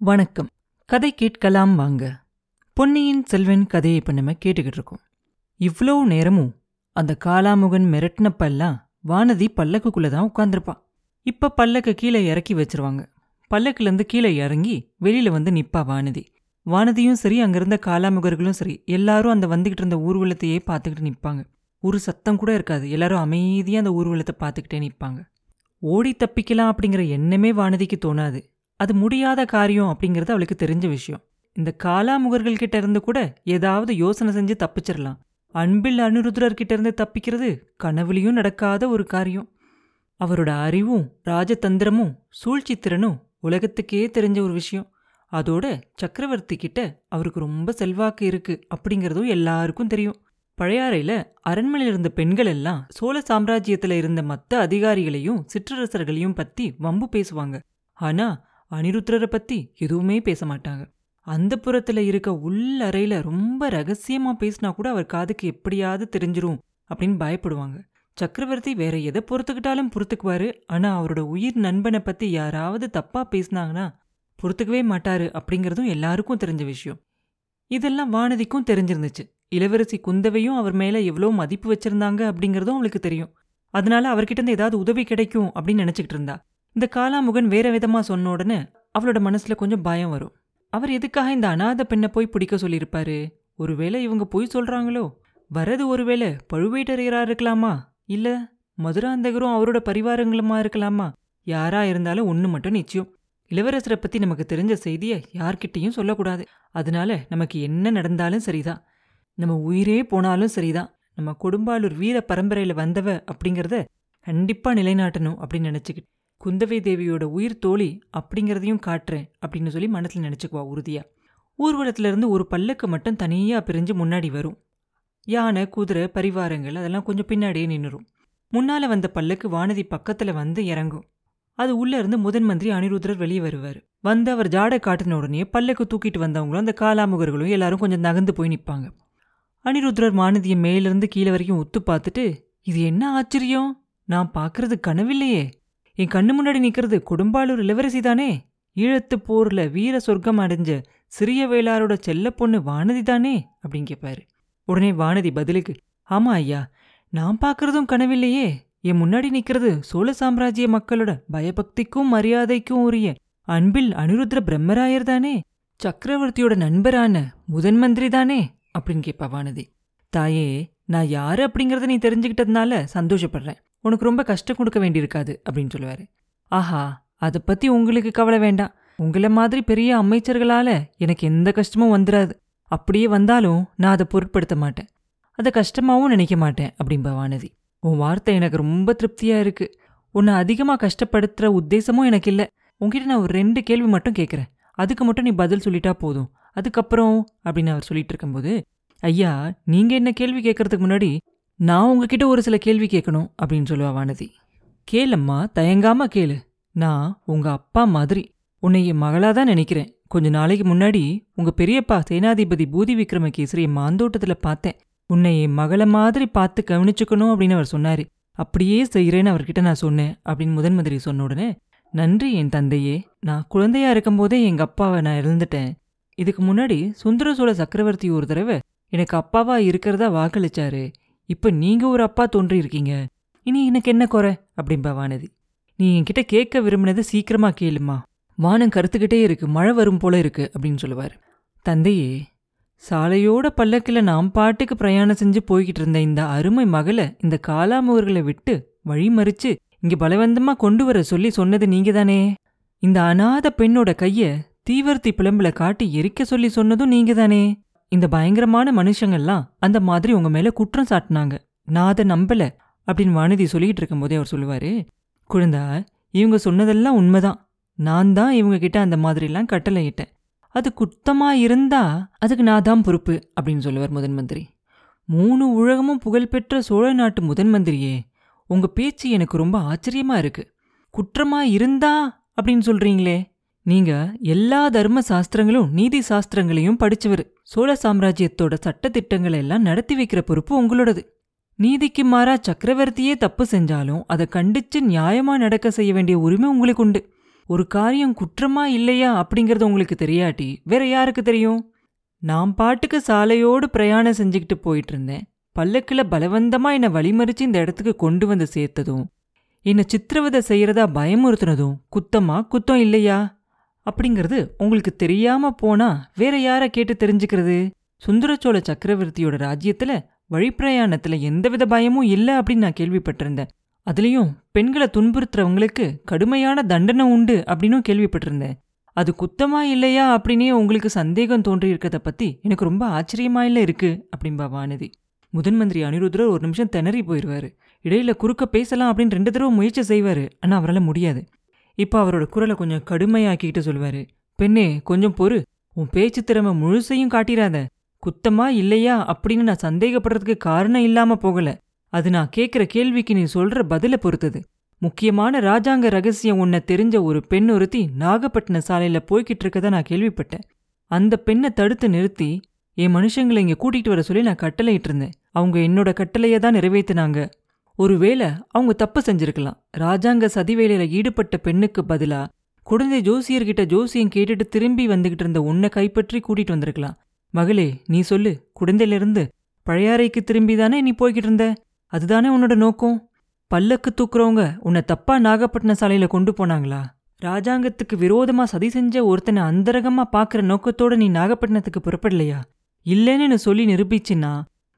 வணக்கம். கதை கேட்கலாம் வாங்க. பொன்னியின் செல்வன் கதையை இப்போ நம்ம கேட்டுக்கிட்டு இருக்கோம். இவ்வளோ நேரமும் அந்த காலாமுகன் மிரட்டினப்பெல்லாம் வானதி பல்லக்குக்குள்ள தான் உட்காந்துருப்பான் இப்ப பல்லக்க கீழே இறக்கி வச்சிருவாங்க. பல்லக்குலேருந்து கீழே இறங்கி வெளியில் வந்து நிப்பா வானதி. வானதியும் சரி அங்கிருந்த காலாமுகர்களும் சரி எல்லாரும் அந்த வந்துகிட்டு இருந்த ஊர்வலத்தையே பார்த்துக்கிட்டு நிப்பாங்க. ஒரு சத்தம் கூட இருக்காது. எல்லாரும் அமைதியா அந்த ஊர்வலத்தை பார்த்துக்கிட்டே நிப்பாங்க. ஓடி தப்பிக்கலாம் அப்படிங்கிற எண்ணமே வானதிக்கு தோணாது. அது முடியாத காரியம் அப்படிங்கிறது அவளுக்கு தெரிஞ்ச விஷயம். இந்த காலாமுகர்கள் கிட்ட இருந்து கூட ஏதாவது யோசனை செஞ்சு தப்பிச்சிடலாம் அன்பில் அனுருத்ரர் கிட்ட இருந்து தப்பிக்கிறது கனவுலையும் நடக்காத ஒரு காரியம். அவரோட அறிவும் ராஜதந்திரமும் சூழ்ச்சித்திறனும் உலகத்துக்கே தெரிஞ்ச ஒரு விஷயம். அதோட சக்கரவர்த்தி கிட்ட அவருக்கு ரொம்ப செல்வாக்கு இருக்கு அப்படிங்கிறதும் எல்லாருக்கும் தெரியும். பழையாறையில் அரண்மனையில் இருந்த பெண்கள் எல்லாம் சோழ சாம்ராஜ்யத்துல இருந்த மத்த அதிகாரிகளையும் சிற்றரசர்களையும் பத்தி வம்பு பேசுவாங்க. ஆனா அனிருத்ரரை பத்தி எதுவுமே பேச மாட்டாங்க. அந்த புறத்துல இருக்க உள்ளறையில ரொம்ப ரகசியமா பேசினா கூட அவர் காதுக்கு எப்படியாவது தெரிஞ்சிரும் அப்படின்னு பயப்படுவாங்க. சக்கரவர்த்தி வேற எதை பொறுத்துக்கிட்டாலும் பொறுத்துக்குவாரு. ஆனா அவரோட உயிர் நண்பனை பத்தி யாராவது தப்பா பேசினாங்கன்னா பொறுத்துக்கவே மாட்டாரு அப்படிங்கறதும் எல்லாருக்கும் தெரிஞ்ச விஷயம். இதெல்லாம் வானதிக்கும் தெரிஞ்சிருந்துச்சு. இளவரசி குந்தவையும் அவர் மேல எவ்வளோ மதிப்பு வச்சிருந்தாங்க அப்படிங்கறதும் அவளுக்கு தெரியும். அதனால அவர்கிட்ட இருந்து ஏதாவது உதவி கிடைக்கும் அப்படின்னு நினைச்சுக்கிட்டு இருந்தா. இந்த காலாமுகன் வேற விதமா சொன்ன உடனே அவளோட மனசுல கொஞ்சம் பயம் வரும். அவர் எதுக்காக இந்த அனாதை பெண்ணை போய் பிடிக்க சொல்லியிருப்பாரு? ஒருவேளை இவங்க போய் சொல்றாங்களோ? வரது ஒருவேளை பழுவேட்டரையரா இருக்கலாமா? இல்ல மதுராந்தகரும் அவரோட பரிவாரங்களுமா இருக்கலாமா? யாரா இருந்தாலும் ஒண்ணு மட்டும் நிச்சயம். இளவரசரை பத்தி நமக்கு தெரிஞ்ச செய்தியை யார்கிட்டயும் சொல்லக்கூடாது. அதனால நமக்கு என்ன நடந்தாலும் சரிதான். நம்ம உயிரே போனாலும் சரிதான். நம்ம கொடும்பாலூர் வீர பரம்பரையில வந்தவ அப்படிங்கறத கண்டிப்பா நிலைநாட்டணும் அப்படின்னு நினைச்சுக்கிட்டு குந்தவை தேவியோட உயிர் தோழி அப்படிங்கிறதையும் காட்டுறேன் அப்படின்னு சொல்லி மனசுல நினைச்சுக்குவா உறுதியா. ஊர்வலத்துல இருந்து ஒரு பல்லக்கு மட்டும் தனியா பிரிஞ்சு முன்னாடி வரும். யானை குதிரை பரிவாரங்கள் அதெல்லாம் கொஞ்சம் பின்னாடியே நின்னுரும். முன்னால வந்த பல்லக்கு வானதி பக்கத்துல வந்து இறங்கும். அது உள்ள இருந்து முதன் மந்திரி அனிருத்ரர் வெளியே வருவார். வந்து அவர் ஜாடை காட்டின உடனே பல்லக்கு தூக்கிட்டு வந்தவங்களும் அந்த காலாமுகர்களும் எல்லாரும் கொஞ்சம் நகர்ந்து போய் நிப்பாங்க. அனிருத்ரர் வானதியை மேலிருந்து கீழே வரைக்கும் உத்து பார்த்துட்டு இது என்ன ஆச்சரியம்? நான் பார்க்கறது கனவில்லையே. என் கண்ணு முன்னாடி நிற்கிறது கொடும்பாலூர் இளவரசி தானே ஈழத்து போர்ல வீர சொர்க்கம் அடைஞ்ச சிறிய வேளாரோட செல்ல பொண்ணு வானதி தானே? அப்படின்னு கேட்பாரு உடனே வானதி பதிலுக்கு ஆமா ஐயா நான் பார்க்கறதும் கனவில்லையே. என் முன்னாடி நிற்கிறது சோழ சாம்ராஜ்ய மக்களோட பயபக்திக்கும் மரியாதைக்கும் உரிய அன்பில் அனிருத்ர பிரம்மராயர் தானே? சக்கரவர்த்தியோட நண்பரான முதன் மந்திரி தானே? அப்படின்னு கேட்பா வானதி. தாயே நான் யாரு அப்படிங்கறத நீ தெரிஞ்சுக்கிட்டதுனால சந்தோஷப்படுறேன். உனக்கு ரொம்ப கஷ்டம் கொடுக்க வேண்டியிருக்காது அப்படின்னு சொல்லுவாரு. ஆஹா அதை பத்தி உங்களுக்கு கவலை வேண்டாம். உங்களை மாதிரி பெரிய அமைச்சர்களால எனக்கு எந்த கஷ்டமும் வந்துடாது அப்படியே வந்தாலும் நான் அதை பொருட்படுத்த மாட்டேன். அதை கஷ்டமாவும் நினைக்க மாட்டேன் அப்படின்பா வானதி. உன் வார்த்தை எனக்கு ரொம்ப திருப்தியா இருக்கு. உன்னை அதிகமா கஷ்டப்படுத்துற உத்தேசமும் எனக்கு இல்ல. உன்கிட்ட நான் ஒரு ரெண்டு கேள்வி மட்டும் கேட்கறேன் அதுக்கு மட்டும் நீ பதில் சொல்லிட்டா போதும். அதுக்கப்புறம் அப்படின்னு அவர் சொல்லிட்டு இருக்கும்போது ஐயா நீங்க என்ன கேள்வி கேட்கறதுக்கு முன்னாடி நான் உங்ககிட்ட ஒரு சில கேள்வி கேட்கணும் அப்படின்னு சொல்லுவா வானதி. கேளம்மா தயங்காம கேளு. நான் உங்க அப்பா மாதிரி உன்னை என் மகளா தான் நினைக்கிறேன். கொஞ்ச நாளைக்கு முன்னாடி உங்க பெரியப்பா சேனாதிபதி பூதி விக்ரமகேசரிய மாந்தோட்டத்துல பார்த்தேன். உன்னை என் மகளை மாதிரி பார்த்து கவனிச்சுக்கணும் அப்படின்னு அவர் சொன்னாரு. அப்படியே செய்யறேன்னு அவர்கிட்ட நான் சொன்னேன் அப்படின்னு முதன் மந்திரி சொன்ன உடனே நன்றி என் தந்தையே. நான் குழந்தையா இருக்கும்போதே எங்க அப்பாவை நான் இழந்துட்டேன். இதுக்கு முன்னாடி சுந்தர சோழ சக்கரவர்த்தி ஒரு தடவை எனக்கு அப்பாவா இருக்கிறதா வாக்களிச்சாரு. இப்ப நீங்க ஒரு அப்பா தோன்றியிருக்கீங்க. இனி எனக்கு என்ன குறை? அப்படின்பா வானதி. நீ என்கிட்ட கேட்க விரும்பினது சீக்கிரமா கேளுமா. வானம் கருத்துக்கிட்டே இருக்கு மழை வரும் போல இருக்கு அப்படின்னு சொல்லுவார். தந்தையே சாலையோட பல்லக்கில் நாம் பாட்டுக்கு பிரயாணம் செஞ்சு போய்கிட்டு இருந்த இந்த அருமை மகளை இந்த காலாமுகர்களை விட்டு வழி மறிச்சு இங்க பலவந்தமா கொண்டு வர சொல்லி சொன்னது நீங்க தானே இந்த அநாத பெண்ணோட கைய தீவர்த்தி பிளம்புல காட்டி எரிக்க சொல்லி சொன்னதும் நீங்க தானே இந்த பயங்கரமான மனுஷங்கள்லாம் அந்த மாதிரி உங்க மேல குற்றம் சாட்டினாங்க. நான் அதை நம்பல அப்படின்னு வானதி சொல்லிட்டு இருக்கும்போதே அவர் சொல்லுவாரு குழந்தா இவங்க சொன்னதெல்லாம் உண்மைதான். நான் தான் இவங்க கிட்ட அந்த மாதிரிலாம் கட்டளையிட்டேன் அது குத்தமா இருந்தா அதுக்கு நான் தான் பொறுப்பு அப்படின்னு சொல்லுவார் முதன் மந்திரி. மூணு உலகமும் புகழ்பெற்ற சோழ நாட்டு முதன் மந்திரியே உங்க பேச்சு எனக்கு ரொம்ப ஆச்சரியமா இருக்கு. குற்றமா இருந்தா அப்படின்னு சொல்றீங்களே நீங்க எல்லா தர்ம சாஸ்திரங்களும் நீதி சாஸ்திரங்களையும் படிச்சவர். சோழ சாம்ராஜ்யத்தோட சட்டத்திட்டங்களை எல்லாம் நடத்தி வைக்கிற பொறுப்பு உங்களோடது. நீதிக்கு மாறா சக்கரவர்த்தியே தப்பு செஞ்சாலும் அதை கண்டிச்சு நியாயமா நடக்க செய்ய வேண்டிய உரிமை உங்களுக்கு உண்டு. ஒரு காரியம் குற்றமா இல்லையா அப்படிங்கறது உங்களுக்கு தெரியாட்டி வேற யாருக்கு தெரியும்? நான் பாட்டுக்கு சாலையோடு பிரயாணம் செஞ்சுக்கிட்டு போயிட்டு இருந்தேன் பல்லக்கில் பலவந்தமா என்னை வழிமறிச்சு இந்த இடத்துக்கு கொண்டு வந்து சேர்த்ததும் என்னை சித்திரவதை செய்யறதா பயமுறுத்துனதும் குத்தமா குத்தம் இல்லையா? அப்படிங்கிறது உங்களுக்கு தெரியாம போனா வேற யாரை கேட்டு தெரிஞ்சுக்கிறது? சுந்தரச்சோழ சக்கரவர்த்தியோட ராஜ்யத்துல வழிப்பிரயாணத்துல எந்தவித பயமும் இல்லை அப்படின்னு நான் கேள்விப்பட்டிருந்தேன். அதுலயும் பெண்களை துன்புறுத்துறவங்களுக்கு கடுமையான தண்டனை உண்டு அப்படின்னும் கேள்விப்பட்டிருந்தேன். அது குத்தமா இல்லையா அப்படின்னே உங்களுக்கு சந்தேகம் தோன்றி இருக்கிறத பத்தி எனக்கு ரொம்ப ஆச்சரியமா இல்ல இருக்கு அப்படின்பா வானதி. முதன் மந்திரி அனிருத்ரர் ஒரு நிமிஷம் திணறி போயிடுவாரு இடையில குறுக்க பேசலாம் அப்படின்னு ரெண்டு தடவை முயற்சி செய்வாரு ஆனா அவரால் முடியாது. இப்போ அவரோட குரலை கொஞ்சம் கடுமையாக்கிக்கிட்டு சொல்லுவாரு. பெண்ணே கொஞ்சம் பொறு. உன் பேச்சு திறமை முழுசையும் காட்டிடாத குத்தமா இல்லையா அப்படின்னு நான் சந்தேகப்படுறதுக்கு காரணம் இல்லாம போகல. அது நான் கேட்குற கேள்விக்கு நீ சொல்ற பதில பொறுத்தது. முக்கியமான ராஜாங்க ரகசியம் உன்னை தெரிஞ்ச ஒரு பெண் ஒருத்தி நாகப்பட்டின சாலையில போய்கிட்டு இருக்கதை நான் கேள்விப்பட்டேன். அந்த பெண்ணை தடுத்து நிறுத்தி என் மனுஷங்களை இங்க கூட்டிகிட்டு வர சொல்லி நான் கட்டளையிட்டு இருந்தேன் அவங்க என்னோட கட்டளையை தான் நிறைவேற்றினாங்க ஒருவேளை அவங்க தப்பு செஞ்சிருக்கலாம். ராஜாங்க சதிவேலையில ஈடுபட்ட பெண்ணுக்கு பதிலா குழந்தை ஜோசியர்கிட்ட ஜோசியம் கேட்டுட்டு திரும்பி வந்துகிட்டு இருந்த உன்னை கைப்பற்றி கூட்டிட்டு வந்திருக்கலாம். மகளே நீ சொல்லு குழந்தையிலிருந்து பழையாறைக்கு திரும்பி தானே நீ போய்கிட்டு இருந்த? அதுதானே உன்னோட நோக்கம்? பல்லக்கு தூக்குறவங்க உன்னை தப்பா நாகப்பட்டின சாலையில கொண்டு போனாங்களா? ராஜாங்கத்துக்கு விரோதமா சதி செஞ்ச ஒருத்தனை அந்தரகமா பாக்குற நோக்கத்தோட நீ நாகப்பட்டினத்துக்கு புறப்படலையா? இல்லைன்னு சொல்லி நிரூபிச்சின்னா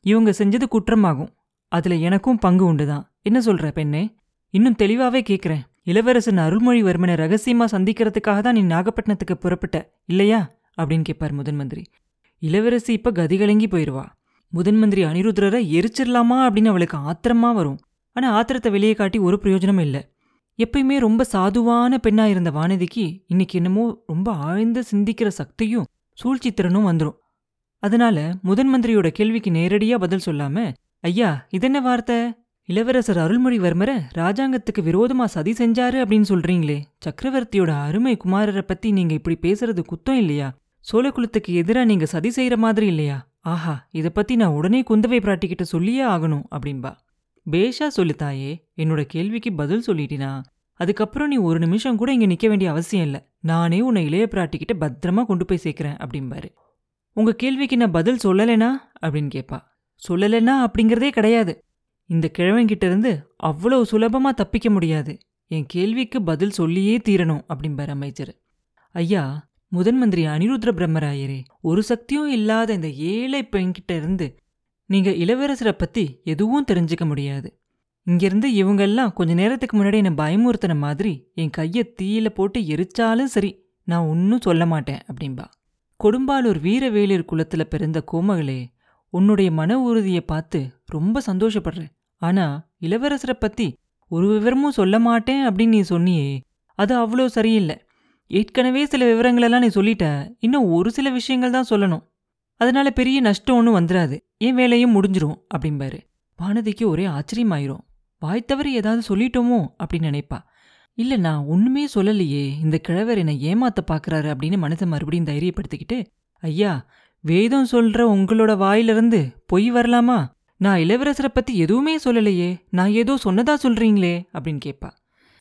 இவங்க செஞ்சது குற்றமாகும். அதுல எனக்கும் பங்கு உண்டுதான். என்ன சொல்ற பெண்ணே? இன்னும் தெளிவாவே கேக்குறேன். இளவரசன் அருள்மொழிவர்மனை ரகசியமா சந்திக்கிறதுக்காக தான் நீ நாகப்பட்டினத்துக்கு புறப்பட்ட இல்லையா? அப்படின்னு கேட்பார் முதன் மந்திரி. இளவரசி இப்ப கதிகலங்கி போயிருவா. முதன் மந்திரி அனிருத்ரரை எரிச்சிடலாமா அப்படின்னு அவளுக்கு ஆத்திரமா வரும். ஆனா ஆத்திரத்தை வெளியே காட்டி ஒரு பிரயோஜனம் இல்லை. எப்பயுமே ரொம்ப சாதுவான பெண்ணா இருந்த வானதிக்கு இன்னைக்கு என்னமோ ரொம்ப ஆழ்ந்த சிந்திக்கிற சக்தியும் சூழ்ச்சித்திறனும் வந்துடும் அதனால முதன் மந்திரியோட கேள்விக்கு நேரடியா பதில் சொல்லாம ஐயா இதென்ன வார்த்தை? இளவரசர் அருள்மொழிவர்மரை ராஜாங்கத்துக்கு விரோதமா சதி செஞ்சாரு அப்படின்னு சொல்றீங்களே. சக்கரவர்த்தியோட அருமை குமாரரை பத்தி நீங்க இப்படி பேசுறது குத்தம் இல்லையா? சோழகுலத்துக்கு எதிரா நீங்க சதி செய்யற மாதிரி இல்லையா? ஆஹா இத பத்தி நான் உடனே குந்தவை பிராட்டிக்கிட்ட சொல்லியே ஆகணும் அப்படின்பா பேஷா சொல்லுத்தாயே என்னோட கேள்விக்கு பதில் சொல்லிட்டினா. அதுக்கப்புறம் நீ ஒரு நிமிஷம் கூட இங்க நிக்க வேண்டிய அவசியம் இல்லை. நானே உன்னை இளைய பிராட்டிக்கிட்ட பத்திரமா கொண்டு போய் சேர்க்குறேன் அப்படிம்பாரு. உங்க கேள்விக்கு நான் பதில் சொல்லலைனா? அப்படின்னு கேட்பா சொல்லலைன்னா அப்படிங்கிறதே கிடையாது. இந்த கிழவங்கிட்டேருந்து இருந்து சுலபமாக சுலபமா தப்பிக்க முடியாது. என் கேள்விக்கு பதில் சொல்லியே தீரணும் அப்படிம்பார் அமைச்சர். ஐயா முதன் மந்திரி அனிருத்ர பிரம்மராயரே ஒரு சக்தியும் இல்லாத இந்த ஏழை பெண்கிட்ட இருந்து நீங்க இளவரசரை பத்தி எதுவும் தெரிஞ்சுக்க முடியாது. இங்கிருந்து இவங்கெல்லாம் கொஞ்ச நேரத்துக்கு முன்னாடி என்னை பயமுறுத்தின மாதிரி என் கையை தீயில போட்டு எரிச்சாலும் சரி நான் ஒன்னும் சொல்ல மாட்டேன் அப்படின்பா கொடும்பாலூர் வீரவேலியர் குலத்துல பிறந்த கோமகளே உன்னுடைய மன உறுதியை பார்த்து ரொம்ப சந்தோஷப்படுறேன். ஆனா இளவரசரை பத்தி ஒரு விவரமும் சொல்ல மாட்டேன் அப்படின்னு நீ சொன்னியே அது அவ்வளோ சரியில்லை. ஏற்கனவே சில விவரங்களெல்லாம் நீ சொல்லிட்ட இன்னும் ஒரு சில விஷயங்கள் தான் சொல்லணும். அதனால பெரிய நஷ்டம் ஒன்றும் வந்துடாது என் வேலையும் முடிஞ்சிரும் அப்படிம்பாரு. வானதிக்கு ஒரே ஆச்சரியமாயிரும். வாய் ஏதாவது சொல்லிட்டோமோ அப்படின்னு நினைப்பா. இல்ல நான் ஒண்ணுமே சொல்லலையே இந்த கிழவர் என்னை ஏமாத்த பாக்குறாரு அப்படின்னு மனசை மறுபடியும் தைரியப்படுத்திக்கிட்டு ஐயா வேதம் சொல்ற உங்களோட வாயிலிருந்து பொய் வரலாமா? நான் இளவரசரை பத்தி எதுவுமே சொல்லலையே. நான் ஏதோ சொன்னதா சொல்றீங்களே அப்படின்னு கேட்பா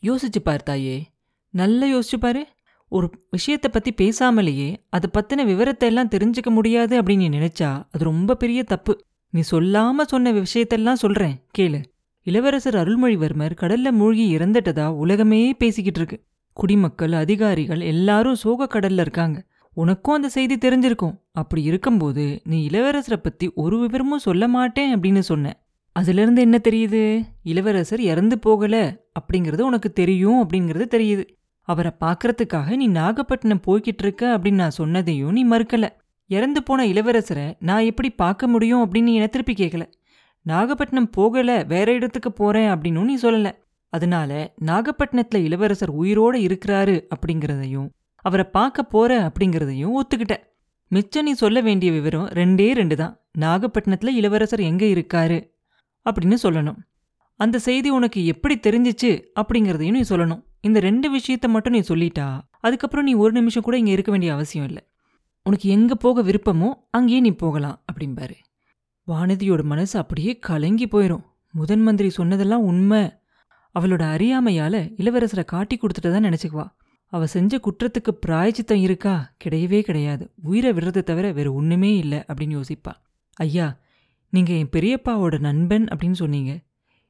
யோசிச்சு பார் தாயே. நல்லா யோசிச்சு பாரு. ஒரு விஷயத்தை பத்தி பேசாமலேயே அதை பத்தின விவரத்தை எல்லாம் தெரிஞ்சுக்க முடியாது அப்படின்னு நீ நினைச்சா அது ரொம்ப பெரிய தப்பு. நீ சொல்லாம சொன்ன விஷயத்தெல்லாம் சொல்றேன். கேளு. இளவரசர் அருள்மொழிவர்மர் கடல்ல மூழ்கி இறந்துட்டதா உலகமே பேசிக்கிட்டு இருக்கு. குடிமக்கள் அதிகாரிகள் எல்லாரும் சோக கடல்ல இருக்காங்க. உனக்கும் அந்த செய்தி தெரிஞ்சிருக்கும். அப்படி இருக்கும்போது நீ இளவரசரை பத்தி ஒரு விவரமும் சொல்ல மாட்டேன் அப்படின்னு சொன்ன. அதுல இருந்து என்ன தெரியுது? இளவரசர் இறந்து போகல அப்படிங்கிறது உனக்கு தெரியும் அப்படிங்கிறது தெரியுது. அவரை பார்க்கறதுக்காக நீ நாகப்பட்டினம் போய்கிட்டு இருக்க அப்படின்னு நான் சொன்னதையும் நீ மறுக்கல. இறந்து போன இளவரசரை நான் எப்படி பார்க்க முடியும் அப்படின்னு என்ன திருப்பி கேட்கல நாகப்பட்டினம் போகல வேற இடத்துக்கு போறேன் அப்படின்னு நீ சொல்லல. அதனால நாகப்பட்டினத்துல இளவரசர் உயிரோட இருக்கிறாரு அப்படிங்கிறதையும் அவரை பார்க்க போற அப்படிங்கிறதையும் ஒத்துக்கிட்ட மிச்சம் நீ சொல்ல வேண்டிய விவரம் ரெண்டே ரெண்டு தான். நாகப்பட்டினத்துல இளவரசர் எங்க இருக்காரு? அப்படின்னு சொல்லணும். அந்த செய்தி உனக்கு எப்படி தெரிஞ்சிச்சு அப்படிங்கிறதையும் நீ சொல்லணும். இந்த ரெண்டு விஷயத்த மட்டும் நீ சொல்லிட்டா அதுக்கப்புறம் நீ ஒரு நிமிஷம் கூட இங்கே இருக்க வேண்டிய அவசியம் இல்லை. உனக்கு எங்க போக விருப்பமோ அங்கேயே நீ போகலாம் அப்படிம்பாரு. வானதியோட மனசு அப்படியே கலங்கி போயிடும் முதன் மந்திரி சொன்னதெல்லாம் உண்மை. அவளோட அறியாமையால இளவரசரை காட்டி கொடுத்துட்டதா நினச்சிக்குவா. அவ செஞ்ச குற்றத்துக்கு பிராயச்சித்தம் இருக்கா? கிடையவே கிடையாது. உயிரை விடுறதை தவிர வேற ஒன்றுமே இல்லை அப்படின்னு யோசிப்பா. ஐயா நீங்க என் பெரியப்பாவோட நண்பன் அப்படின்னு சொன்னீங்க.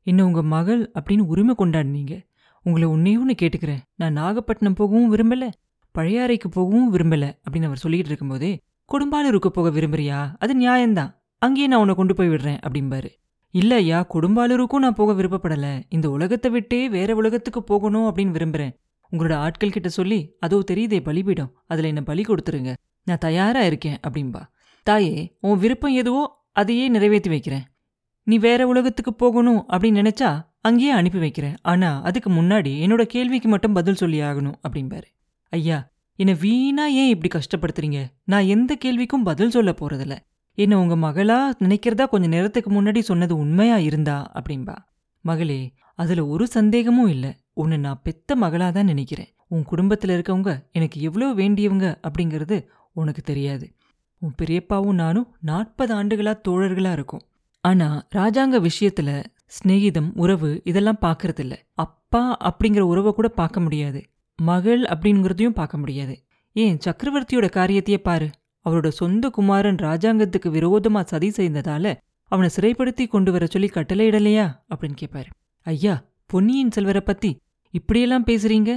என்ன உங்க மகள் அப்படின்னு உரிமை கொண்டாடினீங்க. உங்களை ஒன்றே ஒன்று கேட்டுக்கிறேன். நான் நாகப்பட்டினம் போகவும் விரும்பல பழையாறைக்கு போகவும் விரும்பல அப்படின்னு அவர் சொல்லிட்டு இருக்கும்போதே கொடும்பாலூருக்கு போக விரும்புறியா? அது நியாயம்தான். அங்கேயே நான் உன்னை கொண்டு போய் விடுறேன் அப்படிம்பாரு. இல்ல ஐயா கொடும்பாலூருக்கும் நான் போக விருப்பப்படலை. இந்த உலகத்தை விட்டே வேற உலகத்துக்கு போகணும் அப்படின்னு விரும்புறேன். உங்களோட ஆட்கள் கிட்ட சொல்லி அதோ தெரியுதே பலிபீடம். அதுல என்ன பலி கொடுத்துருங்க. நான் தயாரா இருக்கேன் அப்படின்பா. தாயே உன் விருப்பம் எதுவோ அதையே நிறைவேற்றி வைக்கிறேன். நீ வேற உலகத்துக்கு போகணும் அப்படின்னு நினைச்சா அங்கேயே அனுப்பி வைக்கிறேன். ஆனா அதுக்கு முன்னாடி என்னோட கேள்விக்கு மட்டும் பதில் சொல்லி ஆகணும் அப்படிம்பாரு ஐயா என்னை வீணா ஏன் இப்படி கஷ்டப்படுத்துறீங்க? நான் எந்த கேள்விக்கும் பதில் சொல்ல போறதில்ல. என்ன உங்க மகளா நினைக்கிறதா கொஞ்ச நேரத்துக்கு முன்னாடி சொன்னது உண்மையா இருந்தா அப்படின்பா. மகளே அதுல ஒரு சந்தேகமும் இல்ல. உன்னை நான் பெத்த மகளா தான் நினைக்கிறேன். உன் குடும்பத்துல இருக்கவங்க எனக்கு எவ்வளோ வேண்டியவங்க அப்படிங்கிறது உனக்கு தெரியாது. உன் பெரியப்பாவும் நானும் நாற்பது ஆண்டுகளா தோழர்களா இருக்கும். ஆனா ராஜாங்க விஷயத்துல ஸ்நேகிதம் உறவு இதெல்லாம் பார்க்கறதில்ல அப்பா அப்படிங்கிற உறவை கூட பார்க்க முடியாது. மகள் அப்படிங்கிறதையும் பார்க்க முடியாது. ஏன் சக்கரவர்த்தியோட காரியத்தையே பாரு. அவரோட சொந்த குமாரன் ராஜாங்கத்துக்கு விரோதமா சதி செய்ததால அவனை சிறைப்படுத்தி கொண்டு வர சொல்லி கட்டளையிடலையா அப்படின்னு கேட்பாரு ஐயா பொன்னியின் செல்வரை பத்தி இப்படியெல்லாம் பேசுறீங்க?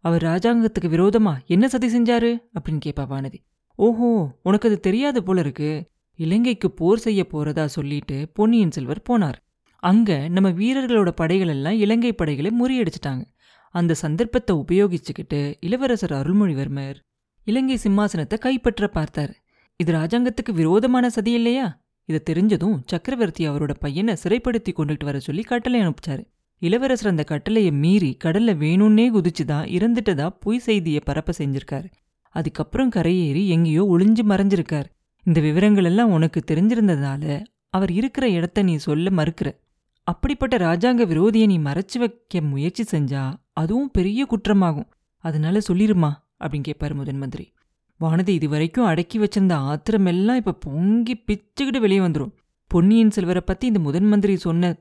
அவர் ராஜாங்கத்துக்கு விரோதமா என்ன சதி செஞ்சாரு? அப்படின்னு கேட்பா வானதி. ஓஹோ உனக்கு அது தெரியாது போல இருக்கு. இலங்கைக்கு போர் செய்ய போறதா சொல்லிட்டு பொன்னியின் செல்வர் போனார். அங்க நம்ம வீரர்களோட படைகள் எல்லாம் இலங்கை படைகளை முறியடிச்சிட்டாங்க. அந்த சந்தர்ப்பத்தை உபயோகிச்சுக்கிட்டு இளவரசர் அருள்மொழிவர்மர் இலங்கை சிம்மாசனத்தை கைப்பற்ற பார்த்தார். இது ராஜாங்கத்துக்கு விரோதமான சதி இல்லையா? இதை தெரிஞ்சதும் சக்கரவர்த்தி அவரோட பையனை சிறைப்படுத்தி கொண்டுட்டு வர சொல்லி கட்டளை அனுப்பிச்சாரு. இளவரசர் அந்த கட்டளையை மீறி கடல்ல வேணும்னே குதிச்சுதான் இறந்துட்டதா பொய் செய்தியை பரப்ப செஞ்சிருக்காரு. அதுக்கப்புறம் கரையேறி எங்கேயோ ஒளிஞ்சு மறைஞ்சிருக்கார். இந்த விவரங்கள் எல்லாம் உனக்கு தெரிஞ்சிருந்ததால அவர் இருக்கிற இடத்த நீ சொல்ல மறுக்கிற. அப்படிப்பட்ட ராஜாங்க விரோதியை நீ மறைச்சு வைக்க முயற்சி செஞ்சா அதுவும் பெரிய குற்றமாகும். அதனால சொல்லிருமா? அப்படின்னு கேட்பாரு முதன் மந்திரி. வானதி இதுவரைக்கும் அடக்கி வச்சிருந்த ஆத்திரமெல்லாம் இப்ப பொங்கி பிச்சுக்கிட்டு வெளியே வந்துடும் பொன்னியின் செல்வரை பத்தி இந்த முதன் மந்திரி சொன்ன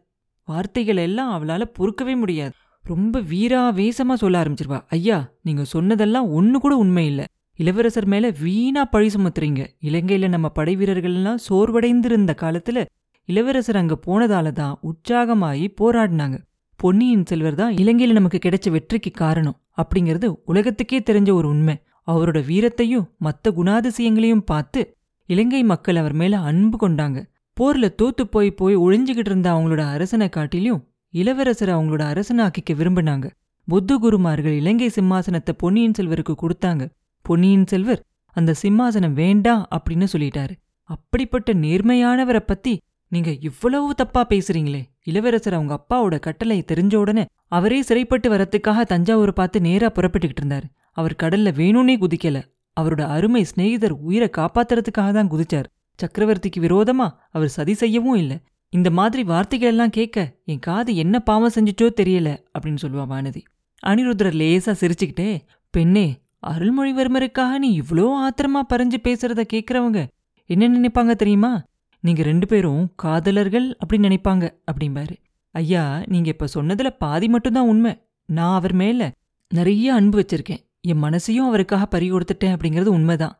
வார்த்தைகள் எல்லாம் அவளால பொறுக்கவே முடியாது. ரொம்ப வீராவேசமா சொல்ல ஆரம்பிச்சிருவா. ஐயா நீங்க சொன்னதெல்லாம் ஒண்ணு கூட உண்மை இல்ல. இளவரசர் மேல வீணா பழி சுமத்துறீங்க. இலங்கையில நம்ம படை வீரர்கள்லாம் சோர்வடைந்திருந்த காலத்துல இளவரசர் அங்க போனதால தான் உற்சாகமாகி போராடினாங்க. பொன்னியின் செல்வர் தான் இலங்கையில நமக்கு கிடைச்ச வெற்றிக்கு காரணம் அப்படிங்கிறது உலகத்துக்கே தெரிஞ்ச ஒரு உண்மை. அவரோட வீரத்தையும் மத்த குணாதிசயங்களையும் பார்த்து இலங்கை மக்கள் அவர் மேல அன்பு கொண்டாங்க. போர்ல தோத்து போய் போய் ஒழிஞ்சுகிட்டு இருந்த அவங்களோட அரசனை காட்டிலும் இளவரசர் அவங்களோட அரசனாக்கிக்க விரும்பினாங்க. புத்த குருமார்கள் இலங்கை சிம்மாசனத்தை பொன்னியின் செல்வருக்கு கொடுத்தாங்க. பொன்னியின் செல்வர் அந்த சிம்மாசனம் வேண்டாம் அப்படின்னு சொல்லிட்டாரு. அப்படிப்பட்ட நேர்மையானவரை பத்தி நீங்க இவ்வளவு தப்பா பேசுறீங்களே. இளவரசர் அவங்க அப்பாவோட கட்டளை தெரிஞ்ச உடனே அவரே சிறைப்பட்டு வரத்துக்காக தஞ்சாவூர் பார்த்து நேரா புறப்பட்டுக்கிட்டு இருந்தாரு. அவர் கடல்ல வேணும்னே குதிக்கல. அவரோட அருமை சிநேகிதர் உயிரை காப்பாத்துறதுக்காக தான் குதிச்சார். சக்கரவர்த்திக்கு விரோதமா அவர் சதி செய்யவும் இல்ல. இந்த மாதிரி வார்த்தைகள் எல்லாம் கேட்க என் காது என்ன பாவம் செஞ்சுட்டோ தெரியல அப்படின்னு சொல்லுவா வானதி. அனிருத்ரர் லேசா சிரிச்சுக்கிட்டே பெண்ணே அருள்மொழிவர்மருக்காக நீ இவ்ளோ ஆத்திரமா பறிஞ்சு பேசுறத கேக்குறவங்க என்ன நினைப்பாங்க தெரியுமா? நீங்க ரெண்டு பேரும் காதலர்கள் அப்படின்னு நினைப்பாங்க அப்படிம்பாரு. ஐயா நீங்க இப்ப சொன்னதுல பாதி மட்டும்தான் உண்மை. நான் அவர் மேல நிறைய அன்பு வச்சிருக்கேன். என் மனசையும் அவருக்காக பறி கொடுத்துட்டேன் அப்படிங்கிறது உண்மைதான்.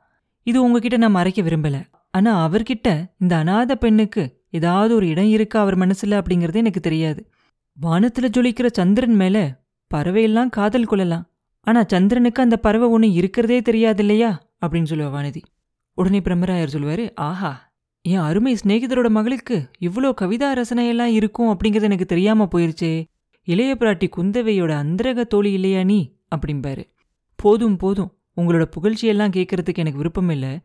இது உங்ககிட்ட நான் மறைக்க விரும்பல. ஆனா அவர்கிட்ட இந்த அனாத பெண்ணுக்கு ஏதாவது ஒரு இடம் இருக்கா அவர் மனசுல அப்படிங்கிறது எனக்கு தெரியாது. வானத்துல ஜொலிக்கிற சந்திரன் மேல பறவையெல்லாம் காதல் கொள்ளலாம். ஆனா சந்திரனுக்கு அந்த பறவை ஒண்ணு இருக்கிறதே தெரியாது இல்லையா அப்படின்னு சொல்லுவா வானதி. உடனே பிரம்மராயர் சொல்லுவாரு ஆஹா என் அருமை சிநேகிதரோட மகளுக்கு இவ்வளோ கவிதா ரசனையெல்லாம் இருக்கும் அப்படிங்கிறது எனக்கு தெரியாம போயிருச்சே. இளைய பிராட்டி குந்தவையோட அந்தரக தோழி இல்லையா நீ? அப்படிம்பாரு. போதும் போதும். உங்களோட புகழ்ச்சியெல்லாம் கேட்கறதுக்கு எனக்கு விருப்பம் இல்லை.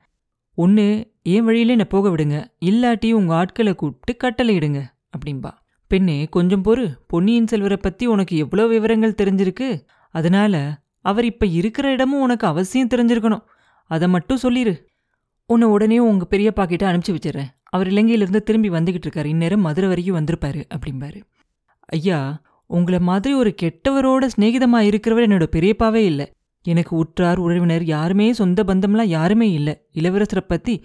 ஒன்று என் வழியில என்னை போக விடுங்க. இல்லாட்டி உங்க ஆட்களை கூப்பிட்டு கட்டளையிடுங்க. அப்படின்பா பெண்ணே கொஞ்சம் பொறு. பொன்னியின் செல்வரை பத்தி உனக்கு எவ்வளோ விவரங்கள் தெரிஞ்சிருக்கு? அதனால அவர் இப்ப இருக்கிற இடமும் உனக்கு அவசியம் தெரிஞ்சிருக்கணும். அதை மட்டும் சொல்லிரு. உன்னை உடனே உங்க பெரியப்பா கிட்ட அனுப்பிச்சு வச்சிடுறேன். அவர் இலங்கையிலிருந்து திரும்பி வந்துகிட்டு இருக்காரு. இந்நேரம் மதுரை வரைக்கும் வந்திருப்பாரு அப்படிம்பாரு. ஐயா உங்களை மாதிரி ஒரு கெட்டவரோட சிநேகிதமா இருக்கிறவர் என்னோட பெரியப்பாவே இல்லை. எனக்கு உற்றார் உறவினர் யாருமே சொந்த பந்தம்லாம் யாருமே இல்லை. இளவரசரை பத்தி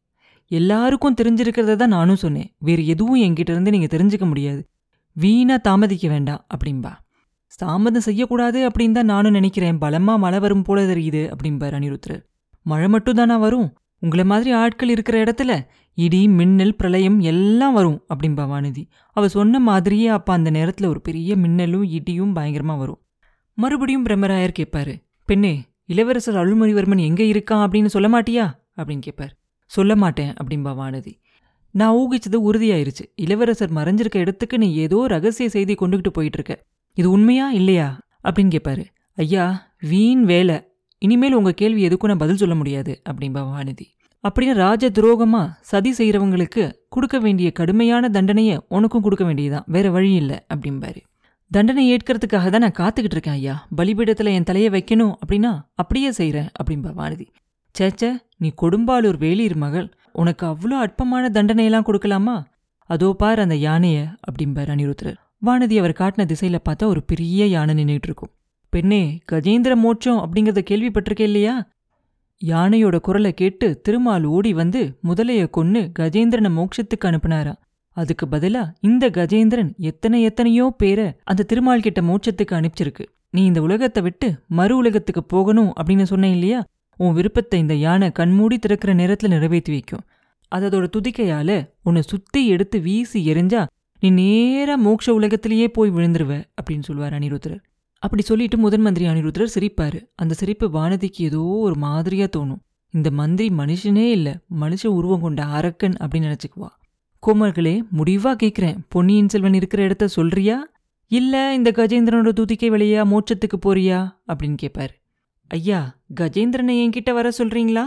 எல்லாருக்கும் தெரிஞ்சிருக்கிறத தான் நானும் சொன்னேன். வேறு எதுவும் என்கிட்ட இருந்து நீங்க தெரிஞ்சுக்க முடியாது. வீணா தாமதிக்க வேண்டாம் அப்படின்பா தாமதம் செய்யக்கூடாது அப்படின்னு தான் நானும் நினைக்கிறேன். பலமா மழை வரும் போல தெரியுது அப்படிம்பார் அனிருத்ரர் மழை மட்டும் தானா வரும்? உங்களை மாதிரி ஆட்கள் இருக்கிற இடத்துல இடி மின்னல் பிரளயம் எல்லாம் வரும் அப்படின்பா வானதி. அவ சொன்ன மாதிரியே அப்ப அந்த நேரத்துல ஒரு பெரிய மின்னலும் இடியும் பயங்கரமா வரும். மறுபடியும் பிரம்மராயர் கேட்பாரு பெண்ணே இளவரசர் அருள்மொழிவர்மன் எங்கே இருக்கான் அப்படின்னு சொல்ல மாட்டியா? அப்படின்னு கேட்பார் சொல்ல மாட்டேன் அப்படின்பா வானதி நான் ஊகிச்சது உறுதியாயிருச்சு. இளவரசர் மறைஞ்சிருக்க இடத்துக்கு நீ ஏதோ ரகசிய செய்தி கொண்டுகிட்டு போயிட்டு இருக்க இது உண்மையா இல்லையா? அப்படின்னு கேட்பாரு ஐயா வீண் வேலை. இனிமேல் உங்க கேள்வி எதுக்கும் நான் பதில் சொல்ல முடியாது அப்படின்பா வானதி அப்படின்னு ராஜ துரோகமா சதி செய்கிறவங்களுக்கு கொடுக்க வேண்டிய கடுமையான தண்டனையை உனக்கும் கொடுக்க வேண்டியதுதான். வேற வழி இல்லை அப்படிம்பாரு. தண்டனை ஏற்கிறதுக்காக தான் நான் காத்துக்கிட்டு இருக்கேன் ஐயா. பலிபீடத்துல என் தலையை வைக்கணும் அப்படின்னா அப்படியே செய்றேன் அப்படின்பா வானதி. சேச்சே நீ கொடும்பாலூர் வேலீர் மகள். உனக்கு அவ்வளோ அற்பமான தண்டனையெல்லாம் கொடுக்கலாமா? அதோ பார் அந்த யானைய அப்படிம்பார் அனிருத்ரர் வானதி அவர் காட்டின திசையில பார்த்தா ஒரு பெரிய யானை நின்றுட்டு இருக்கும். பெண்ணே கஜேந்திர மோட்சம் அப்படிங்கறத கேள்விப்பட்டிருக்கே இல்லையா? யானையோட குரலை கேட்டு திருமால் ஓடி வந்து முதலைய கொன்னு கஜேந்திரனை மோட்சத்துக்கு அனுப்புனாரா அதுக்கு பதிலா இந்த கஜேந்திரன் எத்தனை எத்தனையோ பேரை அந்த திருமால் கிட்ட மோட்சத்துக்கு அனுப்பிச்சிருக்கு. நீ இந்த உலகத்தை விட்டு மறு உலகத்துக்கு போகணும் அப்படின்னு சொன்னேன் இல்லையா? உன் விருப்பத்தை இந்த யானை கண்மூடி திறக்கிற நேரத்துல நிறைவேற்றி வைக்கும். அது அதோட துதிக்கையால உன்னை சுத்தி எடுத்து வீசி எரிஞ்சா நீ நேரா மோட்ச உலகத்திலேயே போய் விழுந்துருவ அப்படின்னு சொல்வார் அனிருத்ரர் அப்படி சொல்லிட்டு முதன் மந்திரி அனிருத்ரர் சிரிப்பாரு. அந்த சிரிப்பு வானதிக்கு ஏதோ ஒரு மாதிரியா தோணும். இந்த மந்திரி மனுஷனே இல்ல மனுஷ உருவம் கொண்ட அரக்கன் அப்படின்னு நினைச்சுக்குவா. கோமர்களே முடிவா கேக்குறேன். பொன்னியின் செல்வன் இருக்கிற இடத்த சொல்றியா? இல்ல இந்த கஜேந்திரனோட துதிக்கை வழியா மோட்சத்துக்கு போறியா? அப்படின்னு கேட்பாரு ஐயா கஜேந்திரனை என்கிட்ட வர சொல்றீங்களா?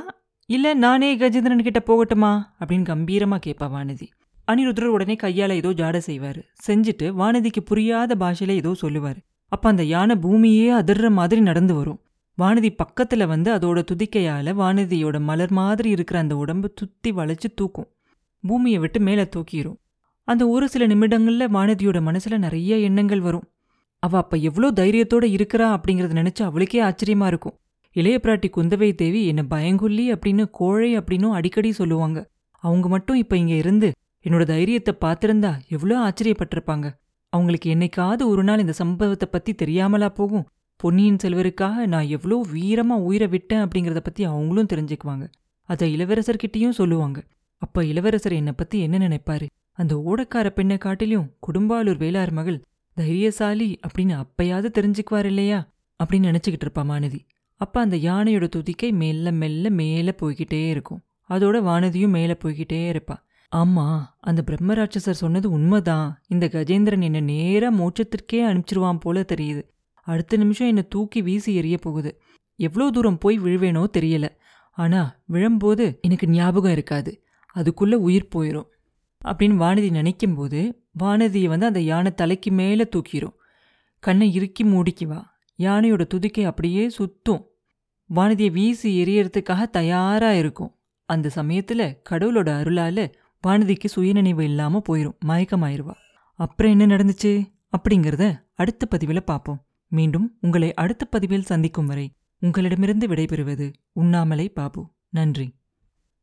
இல்ல நானே கஜேந்திரன் கிட்ட போகட்டுமா? அப்படின்னு கம்பீரமா கேட்பா வானதி. அனிருத்ரர் உடனே கையால ஏதோ ஜாட செய்வாரு. செஞ்சுட்டு வானதிக்கு புரியாத பாஷையில ஏதோ சொல்லுவாரு. அப்ப அந்த யானை பூமியே அதிர்ற மாதிரி நடந்து வரும். வானதி பக்கத்துல வந்து அதோட துதிக்கையால வானதியோட மலர் மாதிரி இருக்கிற அந்த உடம்பு துத்தி வளைச்சு தூக்கும். பூமியை விட்டு மேலே தூக்கிரும். அந்த ஒரு சில நிமிடங்கள்ல வானதியோட மனசுல நிறைய எண்ணங்கள் வரும். அவ அப்ப எவ்வளோ தைரியத்தோட இருக்கிறா அப்படிங்கறத நினைச்சு அவளுக்கே ஆச்சரியமா இருக்கும். இளைய பிராட்டி குந்தவை தேவி என்ன பயங்கொல்லி அப்படின்னு கோழை அப்படின்னும் அடிக்கடி சொல்லுவாங்க. அவங்க மட்டும் இப்ப இங்க இருந்து என்னோட தைரியத்தை பார்த்திருந்தா எவ்வளோ ஆச்சரியப்பட்டிருப்பாங்க. அவங்களுக்கு என்னைக்காவது ஒரு நாள் இந்த சம்பவத்தை பத்தி தெரியாமலா போகும். பொன்னியின் செல்வருக்காக நான் எவ்வளோ வீரமா உயிரை விட்டேன் அப்படிங்கறத பத்தி அவங்களும் தெரிஞ்சுக்குவாங்க. அதை இளவரசர்கிட்டையும் சொல்லுவாங்க. அப்ப இளவரசர் என்னை பத்தி என்ன நினைப்பாரு? அந்த ஓடக்கார பெண்ணை காட்டிலும் குடும்பாலூர் வேளார் மகள் தைரியசாலி அப்படின்னு அப்பயாவது தெரிஞ்சுக்குவார் இல்லையா? அப்படின்னு நினைச்சுக்கிட்டு இருப்பா மானதி. அப்ப அந்த யானையோட துதிக்கை மெல்ல மெல்ல மேல போய்கிட்டே இருக்கும். அதோட வானதியும் மேல போய்கிட்டே இருப்பா. ஆமா அந்த பிரம்மராட்சசர் சொன்னது உண்மைதான். இந்த கஜேந்திரன் என்ன நேரா மோட்சத்திற்கே அனுப்பிச்சிருவான் போல தெரியுது. அடுத்த நிமிஷம் என்னை தூக்கி வீசி எறிய போகுது. எவ்வளோ தூரம் போய் விழுவேனோ தெரியல. ஆனா விழும்போது எனக்கு ஞாபகம் இருக்காது. அதுக்குள்ள உயிர் போயிடும் அப்படின்னு வானதி நினைக்கும்போது வானதியை வந்து அந்த யானை தலைக்கு மேலே தூக்கிடும் கண்ணை இறுக்கி மூடிக்குவா யானையோட துதிக்கை அப்படியே சுத்தும். வானதியை வீசி எரியறதுக்காக தயாராக இருக்கும். அந்த சமயத்தில் கடவுளோட அருளால வானதிக்கு சுயநினைவு இல்லாமல் போயிடும் மயக்கமாயிருவா. அப்புறம் என்ன நடந்துச்சு? அப்படிங்கிறத அடுத்த பதிவில் பார்ப்போம் மீண்டும் உங்களை அடுத்த பதிவில் சந்திக்கும் வரை உங்களிடமிருந்து விடைபெறுவது உண்ணாமலை பாபு. நன்றி.